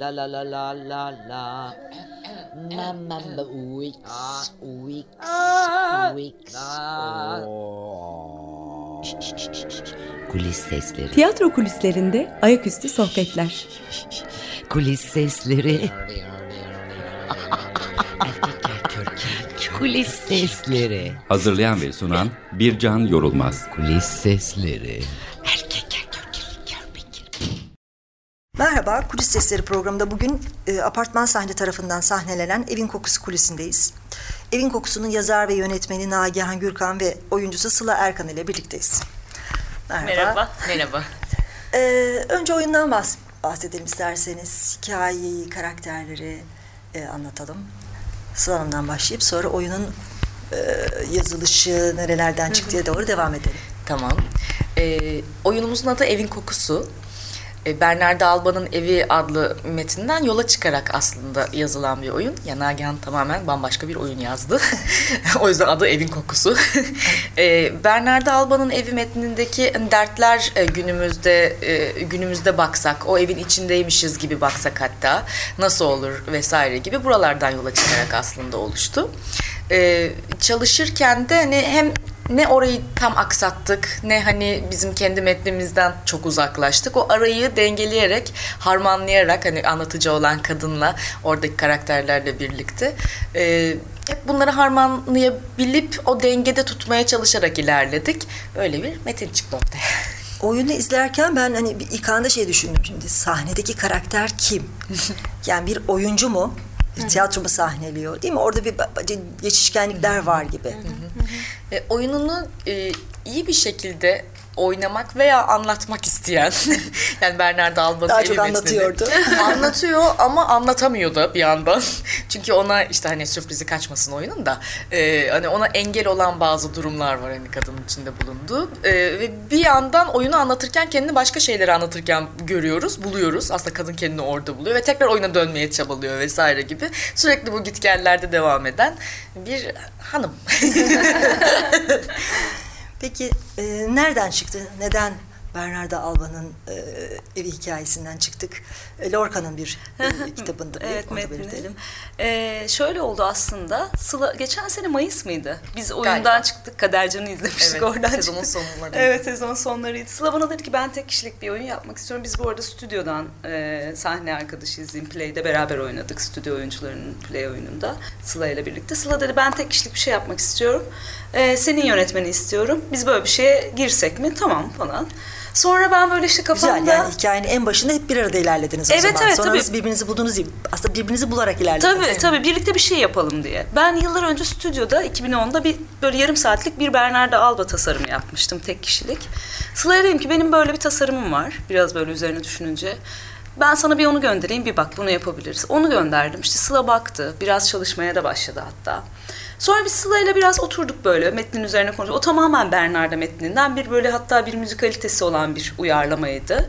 La la la la la la. Mamma Wix. Wix. Wix. Kulis sesleri. Tiyatro kulislerinde ayaküstü sohbetler. Kulis sesleri. Kulis sesleri. Hazırlayan ve sunan Bircan Yorulmaz. Kulis sesleri. Merhaba, Kulis Sesleri programında bugün e, apartman sahne tarafından sahnelenen Evin Kokusu kulisindeyiz. Evin Kokusu'nun yazar ve yönetmeni Nagihan Gürkan ve oyuncusu Sıla Erkan ile birlikteyiz. Merhaba. Merhaba. Merhaba. E, önce oyundan bahs- bahsedelim isterseniz. Hikayeyi, karakterleri e, anlatalım. Sıla Hanım'dan başlayıp sonra oyunun e, yazılışı, nerelerden çıktıya doğru devam edelim. Tamam. Ee, oyunumuzun adı Evin Kokusu. Ee, Bernardo Alba'nın Evi adlı metinden yola çıkarak aslında yazılan bir oyun. Ya Nagihan tamamen bambaşka bir oyun yazdı. o yüzden adı Evin Kokusu. ee, Bernardo Alba'nın Evi metnindeki dertler e, günümüzde e, günümüzde baksak, o evin içindeymişiz gibi baksak hatta nasıl olur vesaire gibi buralardan yola çıkarak aslında oluştu. Ee, çalışırken de hani hem ne orayı tam aksattık ne hani bizim kendi metnimizden çok uzaklaştık. O arayı dengeleyerek, harmanlayarak hani anlatıcı olan kadınla oradaki karakterlerle birlikte e, hep bunları harmanlayabilip o dengede tutmaya çalışarak ilerledik. Öyle bir metin çıktı ortaya. Oyunu izlerken ben hani bir ilk anda şey düşündüm şimdi sahnedeki karakter kim? yani bir oyuncu mu? Bir tiyatro mu sahneliyor değil mi? Orada bir geçişkenlikler var gibi. E, oyununu e, iyi bir şekilde oynamak veya anlatmak isteyen yani Bernardo Alba'nın Daha çok anlatıyordu. Anlatıyor ama anlatamıyor da bir yandan. Çünkü ona işte hani sürprizi kaçmasın oyunun da e, hani ona engel olan bazı durumlar var hani kadının içinde bulunduğu. E, ve bir yandan oyunu anlatırken kendini başka şeyleri anlatırken görüyoruz, buluyoruz. Aslında kadın kendini orada buluyor ve tekrar oyuna dönmeye çabalıyor vesaire gibi. Sürekli bu gitgellerde devam eden bir hanım. Peki e, nereden çıktı? Neden Bernardo Alba'nın e, evi hikayesinden çıktık? E, Lorca'nın bir e, kitabında bir, Evet metnini. belirtelim. Ee, şöyle oldu aslında. Sıla geçen sene Mayıs mıydı? Biz oyundan Galiba. çıktık. Kadercan'ı izlemiştik Evet, oradan sezonun çıktık. sonları. Evet sezon sonlarıydı. Sıla bana dedi ki ben tek kişilik bir oyun yapmak istiyorum. Biz bu arada stüdyodan e, sahne arkadaşıyız. In Play'de beraber oynadık. Stüdyo oyuncularının play oyununda. Sıla ile birlikte. Sıla dedi ben tek kişilik bir şey yapmak istiyorum. E, senin yönetmeni istiyorum. Biz böyle bir şeye girsek mi? Tamam falan. Sonra ben böyle işte kafamda... Güzel yani hikayenin en başında hep bir arada ilerlediniz o Evet, zaman. evet, Sonra tabii. birbirinizi buldunuz gibi. Aslında birbirinizi bularak ilerlediniz. Tabii tabii birlikte bir şey yapalım diye. Ben yıllar önce stüdyoda 2010'da bir böyle yarım saatlik bir Bernardo Alba tasarımı yapmıştım tek kişilik. Sıla'ya dedim ki benim böyle bir tasarımım var. Biraz böyle üzerine düşününce. Ben sana bir onu göndereyim bir bak bunu yapabiliriz. Onu gönderdim işte Sıla baktı. Biraz çalışmaya da başladı hatta. Sonra biz Sıla ile biraz oturduk böyle metnin üzerine konuştuk. O tamamen Bernardo metninden bir böyle hatta bir müzikalitesi olan bir uyarlamaydı.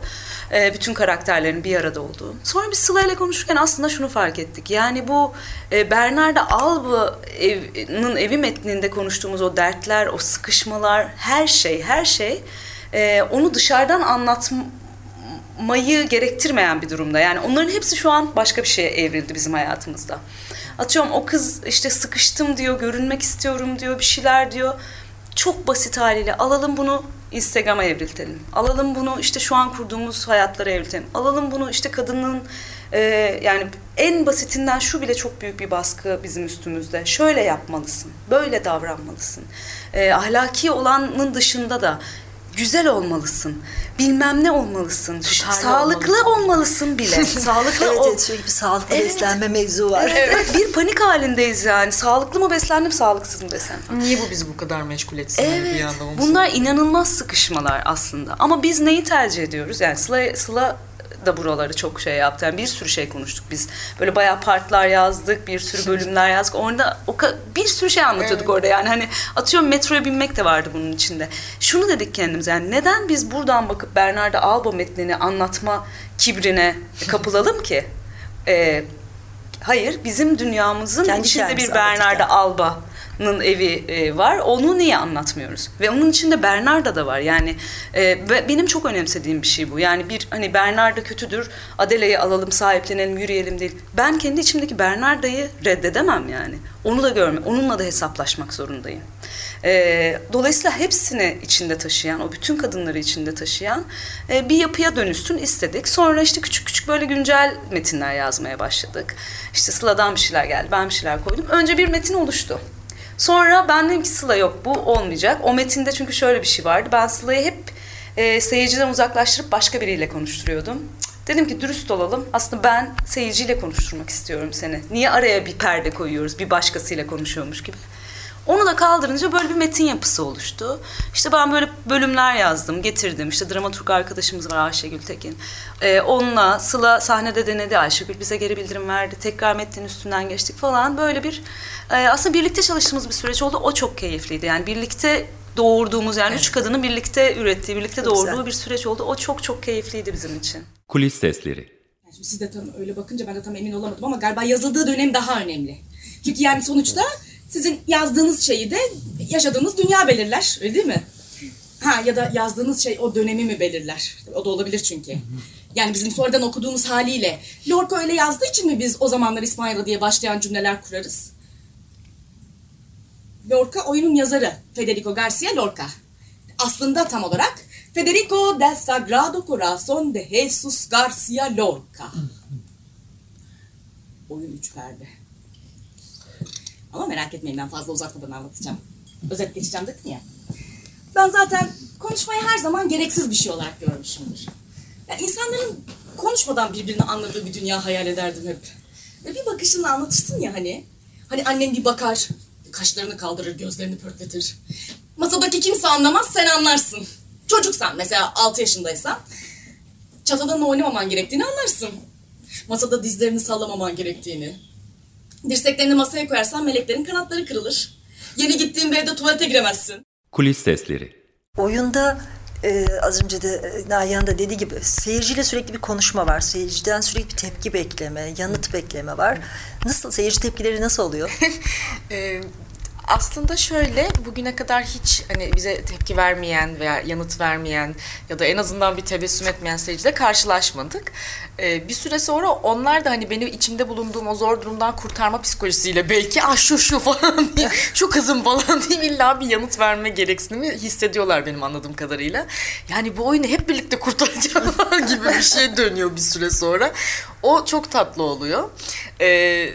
Ee, bütün karakterlerin bir arada olduğu. Sonra biz Sıla ile konuşurken aslında şunu fark ettik. Yani bu e, Bernardo Alba'nın evi metninde konuştuğumuz o dertler, o sıkışmalar, her şey, her şey e, onu dışarıdan anlatmayı gerektirmeyen bir durumda. Yani onların hepsi şu an başka bir şeye evrildi bizim hayatımızda. Atıyorum o kız işte sıkıştım diyor, görünmek istiyorum diyor, bir şeyler diyor. Çok basit haliyle alalım bunu Instagram'a evriltelim. Alalım bunu işte şu an kurduğumuz hayatlara evriltelim. Alalım bunu işte kadının e, yani en basitinden şu bile çok büyük bir baskı bizim üstümüzde. Şöyle yapmalısın, böyle davranmalısın. E, ahlaki olanın dışında da güzel olmalısın, bilmem ne olmalısın, Tutarlı sağlıklı olmalısın. olmalısın bile. sağlıklı Evet, ol. evet bir sağlıklı Evet. beslenme mevzu var. Evet, bir panik halindeyiz yani. Sağlıklı mı beslendim, sağlıksız mı beslendim? Niye bu bizi bu kadar meşgul etsin? bir Evet. yandan onu Bunlar inanılmaz sıkışmalar aslında. Ama biz neyi tercih ediyoruz? Yani Sıla, Sıla da buraları çok şey yaptı. Yani bir sürü şey konuştuk biz. Böyle bayağı partlar yazdık, bir sürü bölümler yazdık. Orada o bir sürü şey anlatıyorduk orada. Yani hani atıyorum metroya binmek de vardı bunun içinde. Şunu dedik kendimize yani neden biz buradan bakıp Bernardo Alba metnini anlatma kibrine kapılalım ki? Ee, hayır, bizim dünyamızın Kendi içinde bir Bernardo. Alba Sıla'nın evi e, var. Onu niye anlatmıyoruz? Ve onun içinde Bernarda da var. Yani e, benim çok önemsediğim bir şey bu. Yani bir hani Bernarda kötüdür. Adele'yi alalım, sahiplenelim, yürüyelim değil. Ben kendi içimdeki Bernarda'yı reddedemem yani. Onu da görme, onunla da hesaplaşmak zorundayım. E, dolayısıyla hepsini içinde taşıyan, o bütün kadınları içinde taşıyan e, bir yapıya dönüşsün istedik. Sonra işte küçük küçük böyle güncel metinler yazmaya başladık. İşte Sıla'dan bir şeyler geldi, ben bir şeyler koydum. Önce bir metin oluştu. Sonra ben dedim ki Sıla yok bu olmayacak. O metinde çünkü şöyle bir şey vardı. Ben Sıla'yı hep e, seyirciden uzaklaştırıp başka biriyle konuşturuyordum. Dedim ki dürüst olalım. Aslında ben seyirciyle konuşturmak istiyorum seni. Niye araya bir perde koyuyoruz bir başkasıyla konuşuyormuş gibi. Onu da kaldırınca böyle bir metin yapısı oluştu. İşte ben böyle bölümler yazdım, getirdim. İşte dramaturg arkadaşımız var Ayşegül Tekin. Ee, onunla Sıla sahnede denedi. Ayşegül bize geri bildirim verdi. Tekrar metnin üstünden geçtik falan. Böyle bir e, aslında birlikte çalıştığımız bir süreç oldu. O çok keyifliydi. Yani birlikte doğurduğumuz yani üç kadının birlikte ürettiği, birlikte Çok doğurduğu güzel. bir süreç oldu. O çok çok keyifliydi bizim için. Kulis sesleri. Şimdi siz de tam öyle bakınca ben de tam emin olamadım ama galiba yazıldığı dönem daha önemli. Çünkü yani sonuçta sizin yazdığınız şeyi de yaşadığınız dünya belirler öyle değil mi? Ha ya da yazdığınız şey o dönemi mi belirler? O da olabilir çünkü. Yani bizim sonradan okuduğumuz haliyle Lorca öyle yazdığı için mi biz o zamanlar İspanya'da diye başlayan cümleler kurarız? Lorca oyunun yazarı Federico Garcia Lorca. Aslında tam olarak Federico del Sagrado Corazon de Jesus Garcia Lorca. Oyun üç perde. Ama merak etmeyin ben fazla uzatmadan anlatacağım. Özet geçeceğim dedim ya. Ben zaten konuşmayı her zaman gereksiz bir şey olarak görmüşümdür. Yani insanların konuşmadan birbirini anladığı bir dünya hayal ederdim hep. Ve bir bakışınla anlatırsın ya hani. Hani annen bir bakar, kaşlarını kaldırır, gözlerini pörtletir. Masadaki kimse anlamaz, sen anlarsın. Çocuksan mesela 6 yaşındaysan çatadanla oynamaman gerektiğini anlarsın. Masada dizlerini sallamaman gerektiğini. Dirseklerini masaya koyarsan meleklerin kanatları kırılır. Yeni gittiğin bir evde tuvalete giremezsin. Kulis sesleri. Oyunda e, az önce de e, Nagihan da dediği gibi seyirciyle sürekli bir konuşma var. Seyirciden sürekli bir tepki bekleme, yanıt bekleme var. Nasıl seyirci tepkileri nasıl oluyor? Ee, aslında şöyle bugüne kadar hiç hani bize tepki vermeyen veya yanıt vermeyen ya da en azından bir tebessüm etmeyen seyirciyle karşılaşmadık. Ee, bir süre sonra onlar da hani beni içimde bulunduğum o zor durumdan kurtarma psikolojisiyle belki ah şu şu falan diye şu kızım falan diye illa bir yanıt verme gereksinimi hissediyorlar benim anladığım kadarıyla. Yani bu oyunu hep birlikte kurtaracağım gibi bir şey dönüyor bir süre sonra. O çok tatlı oluyor. Ee,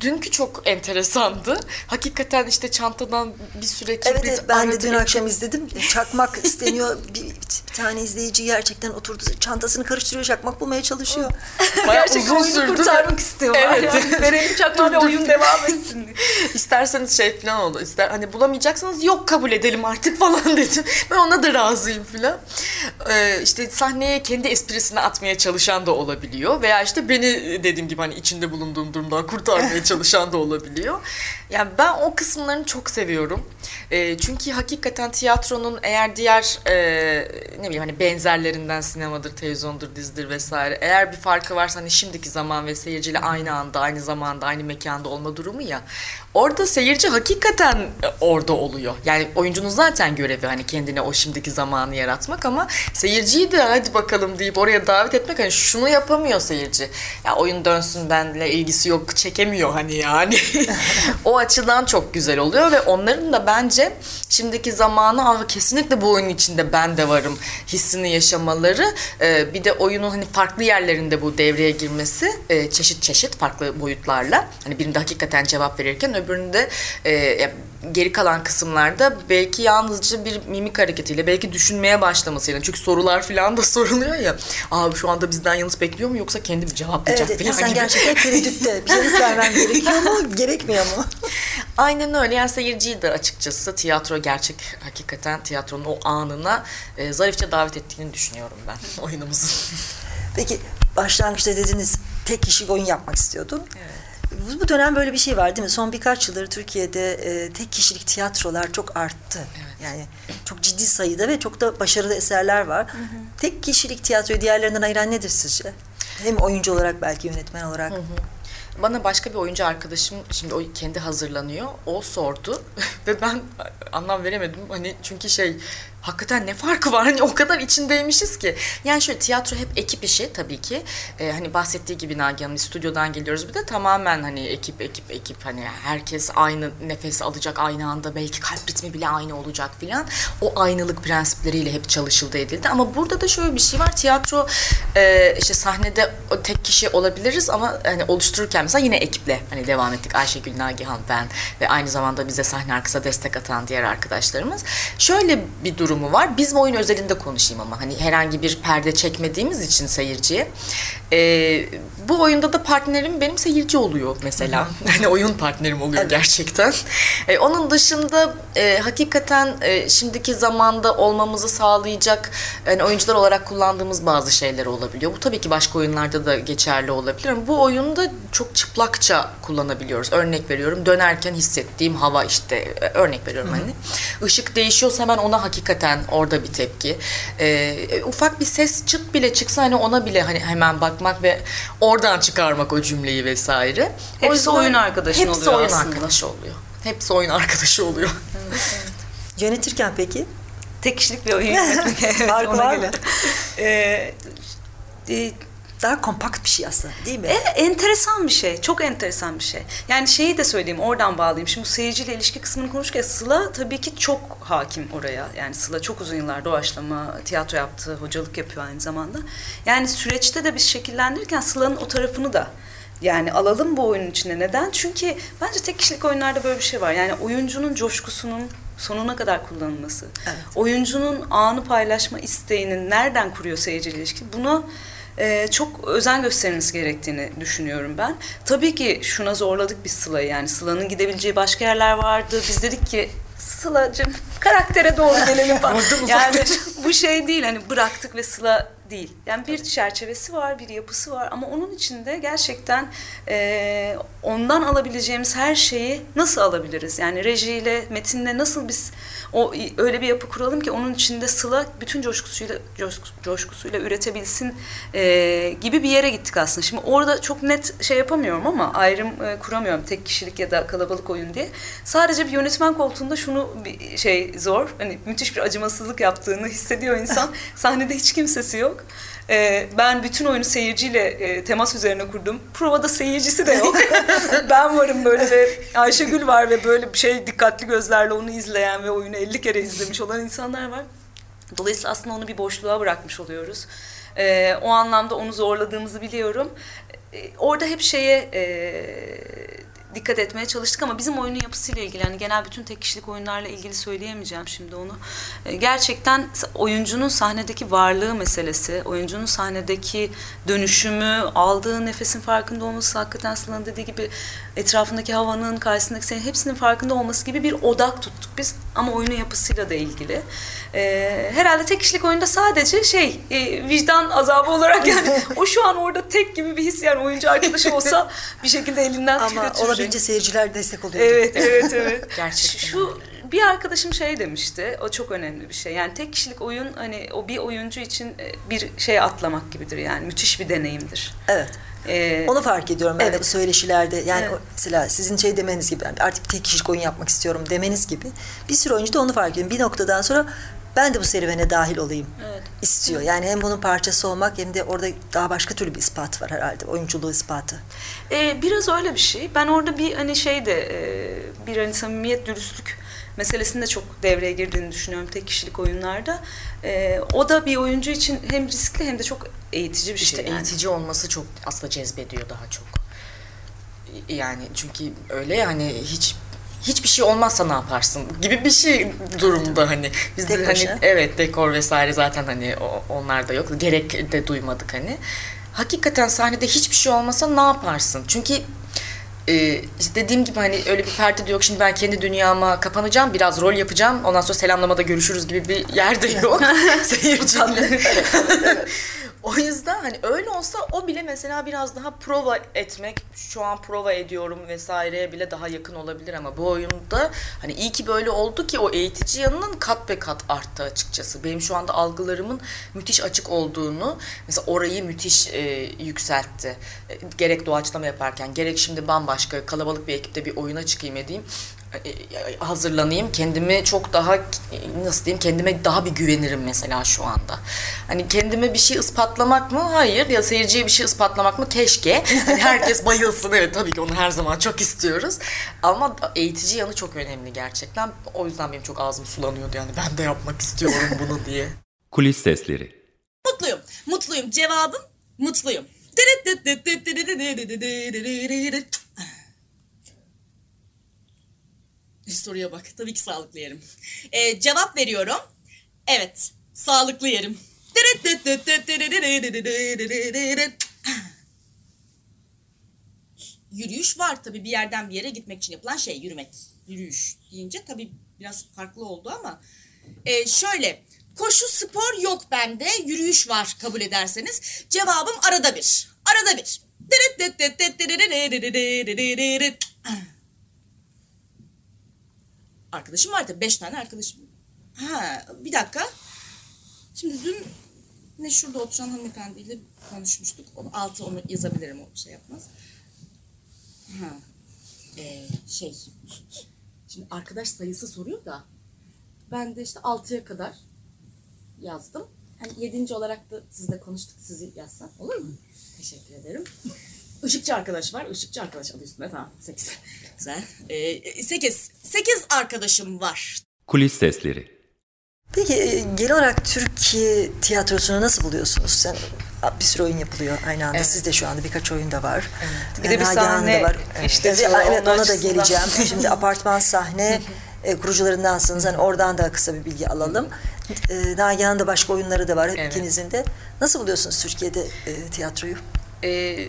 Dünkü çok enteresandı. Hakikaten işte çantadan bir süre Evet, kibrit evet ben de dün akşam izledim. Çakmak isteniyor. Bir tane izleyici gerçekten oturdu çantasını karıştırıyor çakmak bulmaya çalışıyor. Bayağı Gerçekten uzun sürdü. kurtarmak istiyorlar. Evet. Yani. Verelim çakmağıyla oyun devam etsin diye. İsterseniz şey falan oldu. İster hani bulamayacaksanız yok kabul edelim artık falan dedim. Ben ona da razıyım falan. Ee, işte sahneye kendi esprisini atmaya çalışan da olabiliyor. Veya işte beni dediğim gibi hani içinde bulunduğum durumdan kurtarmaya çalışan da olabiliyor. Yani ben o kısımlarını çok seviyorum. Ee, çünkü hakikaten tiyatronun eğer diğer e, ne bileyim hani benzerlerinden sinemadır, televizyondur, dizidir vesaire. Eğer bir farkı varsa hani şimdiki zaman ve seyirciyle aynı anda, aynı zamanda, aynı mekanda olma durumu ya. Orada seyirci hakikaten e, orada oluyor. Yani oyuncunun zaten görevi hani kendine o şimdiki zamanı yaratmak ama seyirciyi de hadi bakalım deyip oraya davet etmek hani şunu yapamıyor seyirci. Ya oyun dönsün benle ilgisi yok çekemiyor hani yani. o açıdan çok güzel oluyor ve onların da bence şimdiki zamanı "Aa, kesinlikle bu oyunun içinde ben de varım hissini yaşamaları e, bir de oyunun hani farklı yerlerinde bu devreye girmesi e, çeşit çeşit farklı boyutlarla hani birinde hakikaten cevap verirken öbüründe e, ya geri kalan kısımlarda belki yalnızca bir mimik hareketiyle belki düşünmeye başlamasıyla çünkü sorular falan da soruluyor ya abi şu anda bizden yanıt bekliyor mu yoksa kendi mi cevaplayacak Evet, falan insan gibi. gerçekten tereddütte. Bir yanıt vermem gerekiyor mu, gerekmiyor mu? Aynen öyle. Yani seyirciyi de açıkçası tiyatro gerçek hakikaten tiyatronun o anına e, zarifçe davet ettiğini düşünüyorum ben oyunumuzun. Peki başlangıçta dediniz tek kişilik oyun yapmak istiyordum. Bu, bu dönem böyle bir şey var değil mi? Son birkaç yıldır Türkiye'de e, tek kişilik tiyatrolar çok arttı. Yani çok ciddi sayıda ve çok da başarılı eserler var. Tek kişilik tiyatroyu diğerlerinden ayıran nedir sizce? Hem oyuncu olarak belki yönetmen olarak. Bana başka bir oyuncu arkadaşım şimdi o kendi hazırlanıyor. O sordu ve ben anlam veremedim. Hani çünkü şey hakikaten ne farkı var? Hani o kadar içindeymişiz ki. Yani şöyle tiyatro hep ekip işi tabii ki. Ee, hani bahsettiği gibi Nagihan'ın stüdyodan geliyoruz bir de tamamen hani ekip ekip ekip hani herkes aynı nefes alacak aynı anda belki kalp ritmi bile aynı olacak filan. O aynılık prensipleriyle hep çalışıldı edildi. Ama burada da şöyle bir şey var. Tiyatro e, işte sahnede tek kişi olabiliriz ama hani oluştururken mesela yine ekiple hani devam ettik. Ayşegül Nagihan ben ve aynı zamanda bize sahne arkasında destek atan diğer arkadaşlarımız. Şöyle bir durumu var. Bizim oyun özelinde konuşayım ama hani herhangi bir perde çekmediğimiz için seyirciye. E, bu oyunda da partnerim benim seyirci oluyor mesela. Hani oyun partnerim oluyor gerçekten. E, onun dışında e, hakikaten e, şimdiki zamanda olmamızı sağlayacak yani oyuncular olarak kullandığımız bazı şeyler olabiliyor. Bu tabii ki başka oyunlarda da geçerli olabilir ama bu oyunda çok çıplakça kullanabiliyoruz. Örnek veriyorum dönerken hissettiğim hava işte e, örnek veriyorum hani. Işık değişiyorsa hemen ona hakikaten orada bir tepki. E, ufak bir ses çıt bile çıksa hani ona bile hani hemen bakmak ve oradan çıkarmak o cümleyi vesaire. Hepsi O yüzden oyun arkadaşın hepsi oluyor oyun aslında. arkadaşı oluyor. Hepsi oyun arkadaşı oluyor. Yönetirken peki? Tek kişilik bir oyun yönetmek. evet, Farkı ona var göre. Ee, e, Daha kompakt bir şey aslında değil mi? Evet, enteresan bir şey. Çok enteresan bir şey. Yani şeyi de söyleyeyim, oradan bağlayayım. Şimdi bu seyirciyle ilişki kısmını konuşurken Sıla tabii ki çok hakim oraya. Yani Sıla çok uzun yıllar doğaçlama, tiyatro yaptı, hocalık yapıyor aynı zamanda. Yani süreçte de biz şekillendirirken Sıla'nın o tarafını da yani alalım bu oyunun içine. Neden? Çünkü bence tek kişilik oyunlarda böyle bir şey var. Yani oyuncunun coşkusunun sonuna kadar kullanılması. Oyuncunun anı paylaşma isteğinin nereden kuruyor seyirciyle ilişki? Buna e, çok özen gösterilmesi gerektiğini düşünüyorum ben. Tabii ki şuna zorladık biz Sıla'yı. Yani Sıla'nın gidebileceği başka yerler vardı. Biz dedik ki Sıla'cığım karaktere doğru gelelim falan. yani bu şey değil hani bıraktık ve Sıla değil. Yani bir çerçevesi var, bir yapısı var ama onun içinde gerçekten e, ondan alabileceğimiz her şeyi nasıl alabiliriz? Yani rejiyle, metinle nasıl biz o öyle bir yapı kuralım ki onun içinde Sıla bütün coşkusuyla coşku- coşkusuyla üretebilsin e, gibi bir yere gittik aslında. Şimdi orada çok net şey yapamıyorum ama ayrım e, kuramıyorum tek kişilik ya da kalabalık oyun diye. Sadece bir yönetmen koltuğunda şunu bir şey zor. Hani müthiş bir acımasızlık yaptığını hissediyor insan. Sahnede hiç kimsesi yok. E, ben bütün oyunu seyirciyle e, temas üzerine kurdum. Provada seyircisi de yok. ben varım böyle ve Ayşegül var ve böyle bir şey dikkatli gözlerle onu izleyen ve oyunu 50 kere izlemiş olan insanlar var. Dolayısıyla aslında onu bir boşluğa bırakmış oluyoruz. Ee, o anlamda onu zorladığımızı biliyorum. Ee, orada hep şeye e, dikkat etmeye çalıştık ama bizim oyunun yapısıyla ilgili yani genel bütün tek kişilik oyunlarla ilgili söyleyemeyeceğim şimdi onu. Ee, gerçekten oyuncunun sahnedeki varlığı meselesi, oyuncunun sahnedeki dönüşümü, aldığı nefesin farkında olması hakikaten Sıla'nın dediği gibi etrafındaki havanın, karşısındaki senin hepsinin farkında olması gibi bir odak tuttuk biz ama oyunun yapısıyla da ilgili. Ee, herhalde tek kişilik oyunda sadece şey e, vicdan azabı olarak yani o şu an orada tek gibi bir his yani oyuncu arkadaşı olsa bir şekilde elinden Ama götürecek. olabildiğince seyirciler destek oluyor. Evet, evet, evet. Gerçekten Şu bir arkadaşım şey demişti. O çok önemli bir şey. Yani tek kişilik oyun hani o bir oyuncu için e, bir şey atlamak gibidir yani. Müthiş bir deneyimdir. Evet. Ee, Onu fark ediyorum ben de Evet. bu söyleşilerde. Yani Evet. mesela sizin şey demeniz gibi artık tek kişilik oyun yapmak istiyorum demeniz gibi. Bir sürü oyuncu da onu fark ediyor. Bir noktadan sonra ben de bu serüvene dahil olayım Evet. istiyor. Yani hem bunun parçası olmak hem de orada daha başka türlü bir ispat var herhalde. Oyunculuğu ispatı. Ee, biraz öyle bir şey. Ben orada bir hani şey de e, bir hani samimiyet, dürüstlük meselesinin de çok devreye girdiğini düşünüyorum tek kişilik oyunlarda. Ee, o da bir oyuncu için hem riskli hem de çok eğitici bir İşte şey. yani. eğitici olması çok aslında cezbediyor daha çok. Yani çünkü öyle ya hani hiç hiçbir şey olmazsa ne yaparsın gibi bir şey durumda hani. Biz de hani evet dekor vesaire zaten hani onlar da yok. Gerek de duymadık hani. Hakikaten sahnede hiçbir şey olmasa ne yaparsın? Çünkü e, işte dediğim gibi hani öyle bir perde de yok. Şimdi ben kendi dünyama kapanacağım biraz rol yapacağım. Ondan sonra selamlamada görüşürüz gibi bir yerde yok. Seyirciyle O yüzden hani öyle olsa o bile mesela biraz daha prova etmek, şu an prova ediyorum vesaireye bile daha yakın olabilir ama bu oyunda hani iyi ki böyle oldu ki o eğitici yanının kat be kat arttı açıkçası. Benim şu anda algılarımın müthiş açık olduğunu, mesela orayı müthiş e, yükseltti. E, gerek doğaçlama yaparken, gerek şimdi bambaşka kalabalık bir ekipte bir oyuna çıkayım edeyim hazırlanayım. Kendimi çok daha nasıl diyeyim kendime daha bir güvenirim mesela şu anda. Hani kendime bir şey ispatlamak mı? Hayır. Ya seyirciye bir şey ispatlamak mı? Keşke. Hani herkes bayılsın. Evet tabii ki onu her zaman çok istiyoruz. Ama eğitici yanı çok önemli gerçekten. O yüzden benim çok ağzım sulanıyordu yani ben de yapmak istiyorum bunu diye. Kulis sesleri. Mutluyum. Mutluyum. Cevabım mutluyum. Soruya bak. Tabii ki sağlıklı yerim. Ee, cevap veriyorum. Evet. Sağlıklı yerim. Yürüyüş var tabii bir yerden bir yere gitmek için yapılan şey yürümek. Yürüyüş deyince tabii biraz farklı oldu ama ee, şöyle koşu spor yok bende yürüyüş var kabul ederseniz cevabım arada bir. Arada bir. Arkadaşım var tabii. Beş tane arkadaşım. Ha bir dakika. Şimdi dün ne şurada oturan hanımefendiyle konuşmuştuk. Onu altı onu yazabilirim o şey yapmaz. Ha. Ee, şey. Şimdi arkadaş sayısı soruyor da ben de işte altıya kadar yazdım. Hani yedinci olarak da sizle konuştuk sizi yazsam olur mu? Teşekkür ederim. Işıkçı arkadaş var. Işıkçı arkadaş adı üstünde. Tamam. Sekiz. Güzel. Ee, sekiz. Sekiz arkadaşım var. Kulis sesleri. Peki e, genel olarak Türkiye tiyatrosunu nasıl buluyorsunuz? Sen bir sürü oyun yapılıyor aynı anda. Evet. Sizde şu anda birkaç oyun da var. Bir de bir sahne da var. işletiyor, Evet, evet ona da geleceğim. Şimdi apartman sahne e, kurucularındansınız. Hani oradan da kısa bir bilgi alalım. E, Nagihan'ın da başka oyunları da var Evet. ikinizin de. Nasıl buluyorsunuz Türkiye'de e, tiyatroyu? Ee,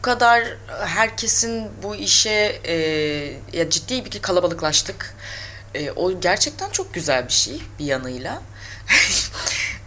bu kadar herkesin bu işe e, ya ciddi bir kalabalıklaştık. E, o gerçekten çok güzel bir şey bir yanıyla.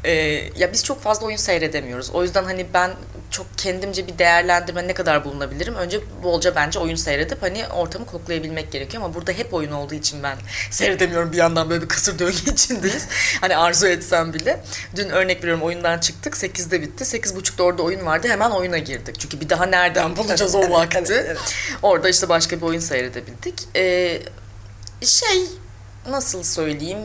E, ya biz çok fazla oyun seyredemiyoruz. O yüzden hani ben çok kendimce bir değerlendirme ne kadar bulunabilirim. Önce bolca bence oyun seyredip hani ortamı koklayabilmek gerekiyor ama burada hep oyun olduğu için ben seyredemiyorum bir yandan böyle bir kısır döngü içindeyiz. hani arzu etsem bile. Dün örnek veriyorum oyundan çıktık 8'de bitti. 8.30'da orada oyun vardı hemen oyuna girdik. Çünkü bir daha nereden bulacağız o vakti? evet, evet. Orada işte başka bir oyun seyredebildik. Ee, şey nasıl söyleyeyim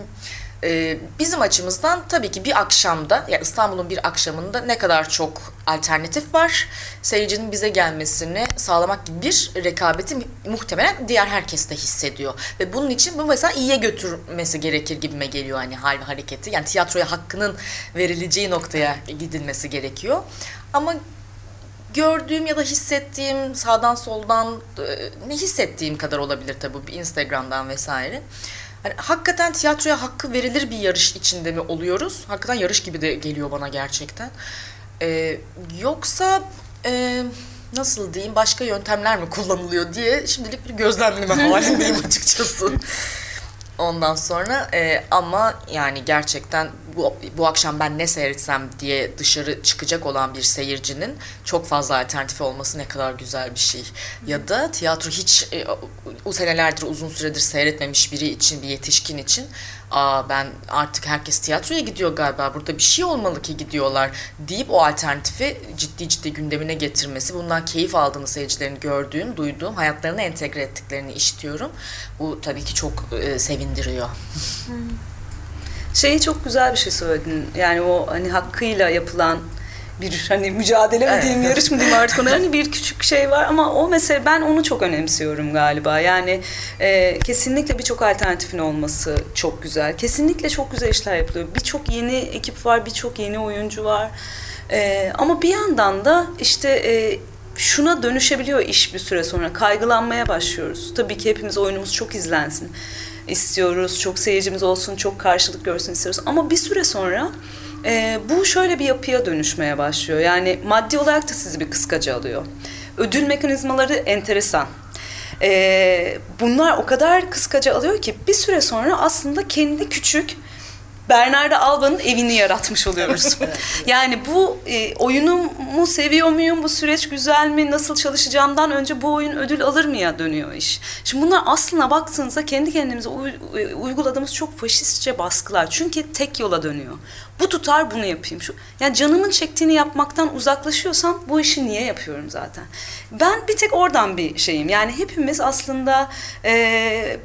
Ee, bizim açımızdan tabii ki bir akşamda ya İstanbul'un bir akşamında ne kadar çok alternatif var seyircinin bize gelmesini sağlamak gibi bir rekabeti mu- muhtemelen diğer herkes de hissediyor. Ve bunun için bu mesela iyiye götürmesi gerekir gibime geliyor hani hal ve hareketi. Yani tiyatroya hakkının verileceği noktaya gidilmesi gerekiyor. Ama gördüğüm ya da hissettiğim sağdan soldan e, ne hissettiğim kadar olabilir tabii Instagram'dan vesaire. Hani hakikaten tiyatroya hakkı verilir bir yarış içinde mi oluyoruz? Hakikaten yarış gibi de geliyor bana gerçekten. E, yoksa e, nasıl diyeyim başka yöntemler mi kullanılıyor diye şimdilik bir gözlemleme halindeyim açıkçası. Ondan sonra e, ama yani gerçekten bu, bu akşam ben ne seyretsem diye dışarı çıkacak olan bir seyircinin çok fazla alternatifi olması ne kadar güzel bir şey. Ya da tiyatro hiç e, o senelerdir uzun süredir seyretmemiş biri için bir yetişkin için Aa ben artık herkes tiyatroya gidiyor galiba burada bir şey olmalı ki gidiyorlar deyip o alternatifi ciddi ciddi gündemine getirmesi bundan keyif aldığını seyircilerin gördüğüm, duyduğum, hayatlarına entegre ettiklerini işitiyorum. Bu tabii ki çok e, sevindiriyor. Şeyi çok güzel bir şey söyledin. Yani o hani hakkıyla yapılan bir hani mücadele mi Evet. diyeyim, yarış mı diyeyim artık ona hani bir küçük şey var ama o mesele ben onu çok önemsiyorum galiba. Yani e, kesinlikle birçok alternatifin olması çok güzel. Kesinlikle çok güzel işler yapılıyor. Birçok yeni ekip var, birçok yeni oyuncu var. E, ama bir yandan da işte e, şuna dönüşebiliyor iş bir süre sonra. Kaygılanmaya başlıyoruz. Tabii ki hepimiz oyunumuz çok izlensin istiyoruz. Çok seyircimiz olsun, çok karşılık görsün istiyoruz. Ama bir süre sonra e, bu şöyle bir yapıya dönüşmeye başlıyor. Yani maddi olarak da sizi bir kıskaca alıyor. Ödül mekanizmaları enteresan. E, bunlar o kadar kıskaca alıyor ki bir süre sonra aslında kendi küçük Bernarda Alba'nın evini yaratmış oluyoruz. yani bu e, oyunumu seviyor muyum, bu süreç güzel mi, nasıl çalışacağımdan önce bu oyun ödül alır mı ya dönüyor iş. Şimdi bunlar aslına baktığınızda kendi kendimize e, uyguladığımız çok faşistçe baskılar. Çünkü tek yola dönüyor. Bu tutar bunu yapayım. Şu, yani canımın çektiğini yapmaktan uzaklaşıyorsam bu işi niye yapıyorum zaten? Ben bir tek oradan bir şeyim. Yani hepimiz aslında... E,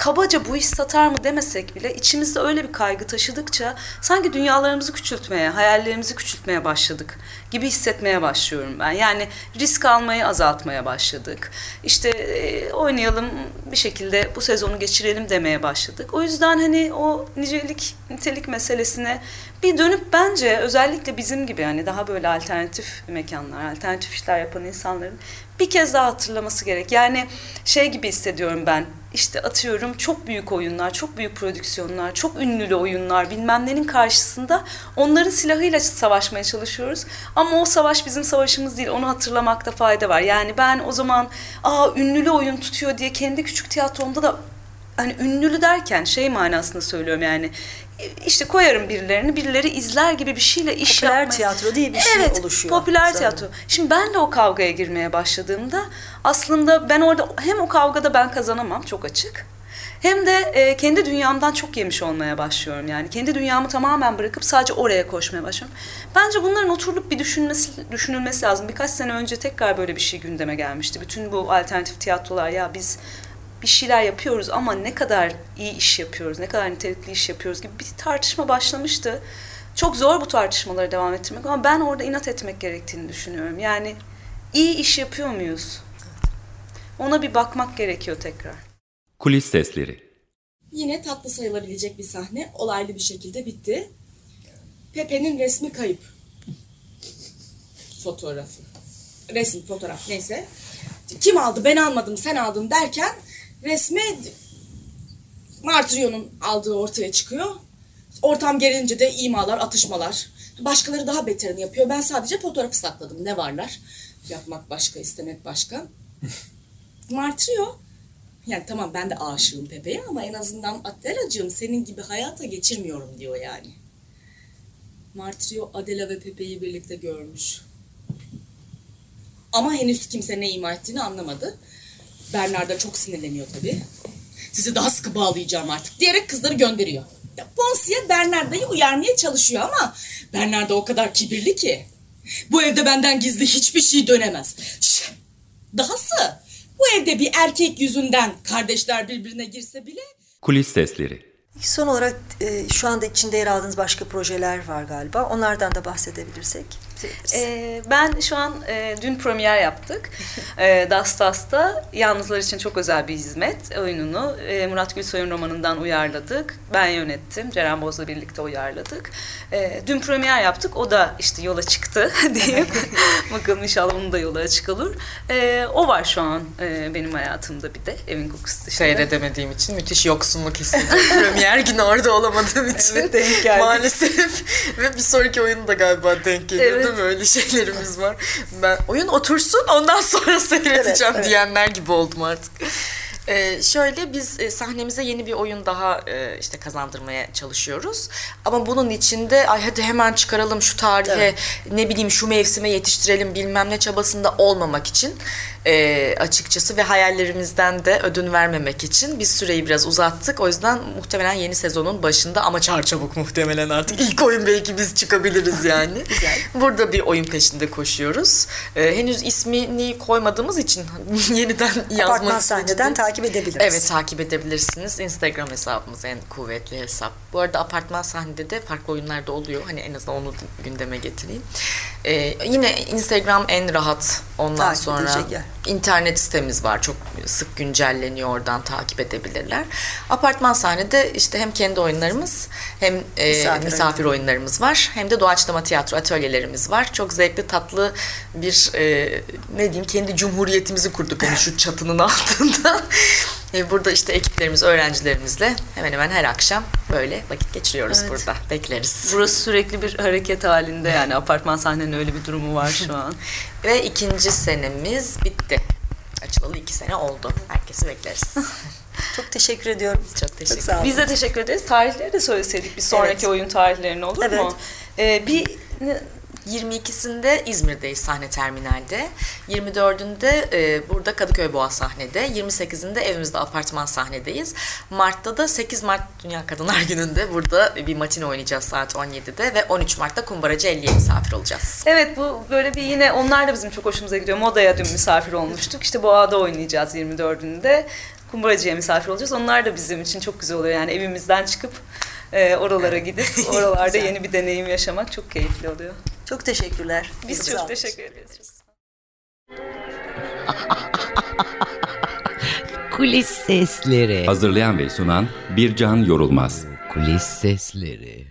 kabaca bu iş satar mı demesek bile içimizde öyle bir kaygı taşıdıkça sanki dünyalarımızı küçültmeye, hayallerimizi küçültmeye başladık gibi hissetmeye başlıyorum ben. Yani risk almayı azaltmaya başladık. İşte e, oynayalım bir şekilde bu sezonu geçirelim demeye başladık. O yüzden hani o nicelik nitelik meselesine bir dönüp bence özellikle bizim gibi hani daha böyle alternatif mekanlar, alternatif işler yapan insanların bir kez daha hatırlaması gerek. Yani şey gibi hissediyorum ben. İşte atıyorum çok büyük oyunlar, çok büyük prodüksiyonlar, çok ünlü oyunlar bilmem nenin karşısında onların silahıyla savaşmaya çalışıyoruz. Ama o savaş bizim savaşımız değil. Onu hatırlamakta fayda var. Yani ben o zaman aa ünlülü oyun tutuyor diye kendi küçük tiyatromda da hani ünlülü derken şey manasında söylüyorum yani işte koyarım birilerini birileri izler gibi bir şeyle iş Popüler yapmaya- tiyatro diye bir şey evet, oluşuyor popüler sanırım. tiyatro. Şimdi ben de o kavgaya girmeye başladığımda aslında ben orada hem o kavgada ben kazanamam çok açık. Hem de e, kendi dünyamdan çok yemiş olmaya başlıyorum yani. Kendi dünyamı tamamen bırakıp sadece oraya koşmaya başlıyorum. Bence bunların oturulup bir düşünmesi, düşünülmesi lazım. Birkaç sene önce tekrar böyle bir şey gündeme gelmişti. Bütün bu alternatif tiyatrolar ya biz bir şeyler yapıyoruz ama ne kadar iyi iş yapıyoruz, ne kadar nitelikli iş yapıyoruz gibi bir tartışma başlamıştı. Çok zor bu tartışmaları devam ettirmek ama ben orada inat etmek gerektiğini düşünüyorum. Yani iyi iş yapıyor muyuz? Ona bir bakmak gerekiyor tekrar. Kulis sesleri. Yine tatlı sayılabilecek bir sahne olaylı bir şekilde bitti. Pepe'nin resmi kayıp. Fotoğrafı. Resim, fotoğraf neyse. Kim aldı ben almadım sen aldın derken resmi Martrio'nun aldığı ortaya çıkıyor. Ortam gerilince de imalar, atışmalar. Başkaları daha beterini yapıyor. Ben sadece fotoğrafı sakladım. Ne varlar? Yapmak başka, istemek başka. Martrio yani tamam ben de aşığım Pepe'ye ama en azından Adela'cığım senin gibi hayata geçirmiyorum diyor yani. Martrio Adela ve Pepe'yi birlikte görmüş. Ama henüz kimse ne ima ettiğini anlamadı. Bernarda çok sinirleniyor tabii. Sizi daha sıkı bağlayacağım artık diyerek kızları gönderiyor. Ponsiye Bernarda'yı uyarmaya çalışıyor ama Bernarda o kadar kibirli ki. Bu evde benden gizli hiçbir şey dönemez. Şş, Dahası bu evde bir erkek yüzünden kardeşler birbirine girse bile Kulis sesleri. Son olarak e, şu anda içinde yer aldığınız başka projeler var galiba. Onlardan da bahsedebilirsek. Ee, ben şu an e, dün premier yaptık. e, Dastas'ta Yalnızlar için çok özel bir hizmet oyununu e, Murat Gülsoy'un romanından uyarladık. Ben yönettim. Ceren Boz'la birlikte uyarladık. E, dün premier yaptık. O da işte yola çıktı diyeyim. Bakalım inşallah onun da yola açık olur. E, o var şu an e, benim hayatımda bir de evin kokusu dışında. Seyredemediğim için müthiş yoksunluk hissediyorum. Premier günü orada olamadığım için. Evet, denk. Maalesef. Ve bir sonraki oyunu da galiba denk geliyor Evet. değil mi? Öyle şeylerimiz var. Ben oyun otursun ondan sonra seyredeceğim evet. diyenler gibi oldum artık. Ee, şöyle biz e, sahnemize yeni bir oyun daha e, işte kazandırmaya çalışıyoruz. Ama bunun içinde ay hadi hemen çıkaralım şu tarihe ne bileyim şu mevsime yetiştirelim bilmem ne çabasında olmamak için e, açıkçası ve hayallerimizden de ödün vermemek için biz süreyi biraz uzattık. O yüzden muhtemelen yeni sezonun başında ama çarçabuk muhtemelen artık ilk oyun belki biz çıkabiliriz yani. Burada bir oyun peşinde koşuyoruz. E, henüz ismini koymadığımız için yeniden yazmak Apartman sahneden takip edebiliriz. Evet takip edebilirsiniz. Instagram hesabımız en kuvvetli hesap. Bu arada apartman sahnede de farklı oyunlarda oluyor. Hani en azından onu gündeme getireyim. Ee, yine Instagram en rahat ondan Takip sonra. edecek yer. İnternet sitemiz var. Çok sık güncelleniyor oradan takip edebilirler. Apartman sahnede işte hem kendi oyunlarımız hem e, Misafir misafir, oyunlarımız var. Hem de doğaçlama tiyatro atölyelerimiz var. Çok zevkli tatlı bir e, ne diyeyim kendi cumhuriyetimizi kurduk hani şu çatının altında. E, burada işte ekiplerimiz, öğrencilerimizle hemen hemen her akşam böyle vakit geçiriyoruz burada. Bekleriz. Burası sürekli bir hareket halinde yani apartman sahnenin öyle bir durumu var şu an. Ve ikinci senemiz bitti. Açılalı iki sene oldu. Herkesi bekleriz. Çok teşekkür ediyorum. Çok teşekkür olun. Biz de teşekkür ederiz. Tarihleri de söyleseydik bir sonraki Evet. oyun tarihlerini olur Evet. mu? Ee, bir 22'sinde İzmir'deyiz sahne terminalde. 24'ünde e, burada Kadıköy Boğa sahnede. 28'inde evimizde apartman sahnedeyiz. Mart'ta da 8 Mart Dünya Kadınlar Günü'nde burada bir matine oynayacağız saat 17'de ve 13 Mart'ta Kumbaracı 50'ye misafir olacağız. Evet bu böyle bir yine onlar da bizim çok hoşumuza gidiyor. Moda'ya dün misafir olmuştuk. İşte Boğa'da oynayacağız 24'ünde. Kumbaracı'ya misafir olacağız. Onlar da bizim için çok güzel oluyor. Yani evimizden çıkıp e, oralara gidip oralarda Güzel. yeni bir deneyim yaşamak çok keyifli oluyor. Çok teşekkürler. Biz çok teşekkür ederiz. Kulis sesleri. Hazırlayan ve sunan Bircan Yorulmaz. Kulis sesleri.